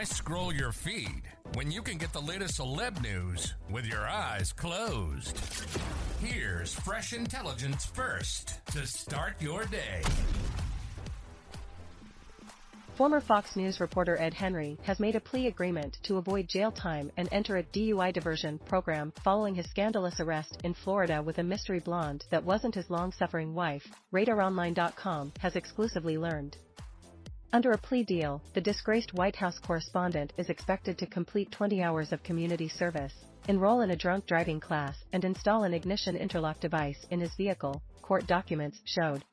Why scroll your feed when you can get the latest celeb news with your eyes closed? Here's fresh intelligence first to start your day. Former Fox News reporter Ed Henry has made a plea agreement to avoid jail time and enter a DUI diversion program following his scandalous arrest in Florida with a mystery blonde that wasn't his long-suffering wife, RadarOnline.com has exclusively learned. Under a plea deal, the disgraced White House correspondent is expected to complete 20 hours of community service, enroll in a drunk driving class, and install an ignition interlock device in his vehicle, court documents showed.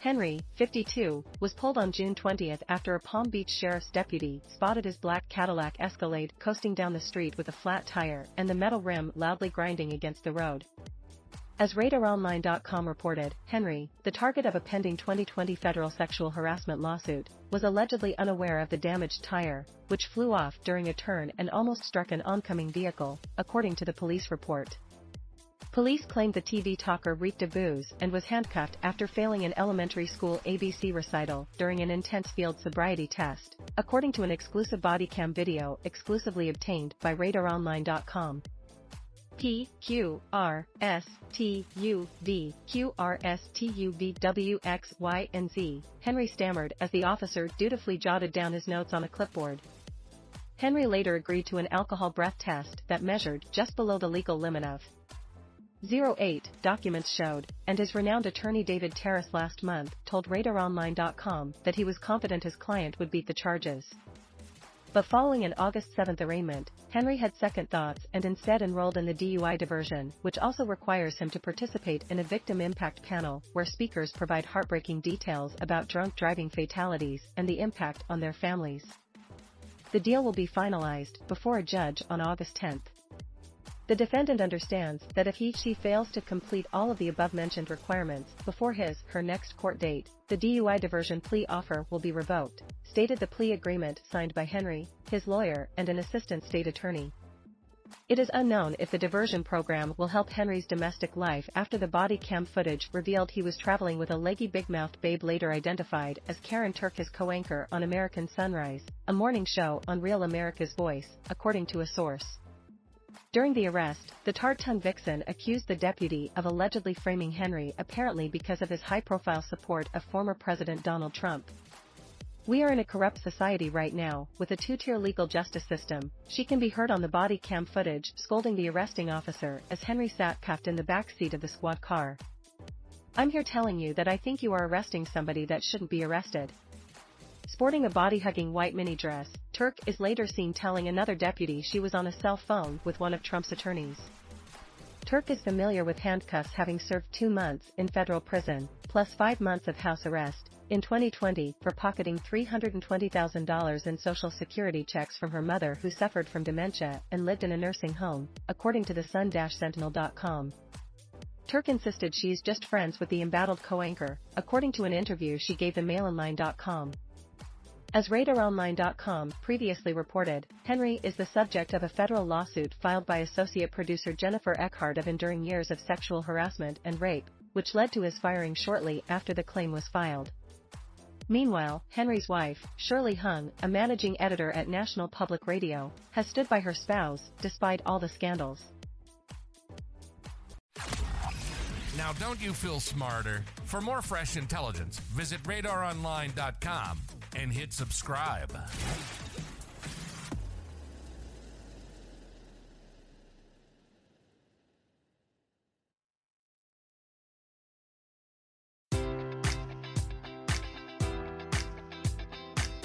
Henry, 52, was pulled on June 20 after a Palm Beach sheriff's deputy spotted his black Cadillac Escalade coasting down the street with a flat tire and the metal rim loudly grinding against the road. As RadarOnline.com reported, Henry, the target of a pending 2020 federal sexual harassment lawsuit, was allegedly unaware of the damaged tire, which flew off during a turn and almost struck an oncoming vehicle, according to the police report. Police claimed the TV talker reeked of booze and was handcuffed after failing an elementary school ABC recital during an intense field sobriety test, according to an exclusive body cam video exclusively obtained by RadarOnline.com. P Q R S T U V Q R S T U V W X Y and Z. Henry stammered as the officer dutifully jotted down his notes on a clipboard. Henry later agreed to an alcohol breath test that measured just below the legal limit of 08, documents showed, and his renowned attorney David Terrace last month told RadarOnline.com that he was confident his client would beat the charges. But following an August 7 arraignment, Henry had second thoughts and instead enrolled in the DUI diversion, which also requires him to participate in a victim impact panel where speakers provide heartbreaking details about drunk driving fatalities and the impact on their families. The deal will be finalized before a judge on August 10. The defendant understands that if he she fails to complete all of the above-mentioned requirements before his her next court date, the DUI diversion plea offer will be revoked, stated the plea agreement signed by Henry, his lawyer, and an assistant state attorney. It is unknown if the diversion program will help Henry's domestic life after the body cam footage revealed he was traveling with a leggy big-mouthed babe later identified as Karyn Turk his co-anchor on American Sunrise, a morning show on Real America's Voice, according to a source. During the arrest, the Tartan vixen accused the deputy of allegedly framing Henry apparently because of his high-profile support of former President Donald Trump. We are in a corrupt society right now, with a two-tier legal justice system. She can be heard on the body cam footage scolding the arresting officer as Henry sat cuffed in the back seat of the squad car. I'm here telling you that I think you are arresting somebody that shouldn't be arrested. Sporting a body-hugging white mini dress, Turk is later seen telling another deputy she was on a cell phone with one of Trump's attorneys. Turk is familiar with handcuffs having served two months in federal prison, plus five months of house arrest, in 2020 for pocketing $320,000 in Social Security checks from her mother who suffered from dementia and lived in a nursing home, according to the Sun-Sentinel.com. Turk insisted she's just friends with the embattled co-anchor, according to an interview she gave the MailOnline.com. As RadarOnline.com previously reported, Henry is the subject of a federal lawsuit filed by associate producer Jennifer Eckhart of enduring years of sexual harassment and rape, which led to his firing shortly after the claim was filed. Meanwhile, Henry's wife, Shirley Hung, a managing editor at National Public Radio, has stood by her spouse, despite all the scandals. Now, don't you feel smarter? For more fresh intelligence, visit radaronline.com and hit subscribe.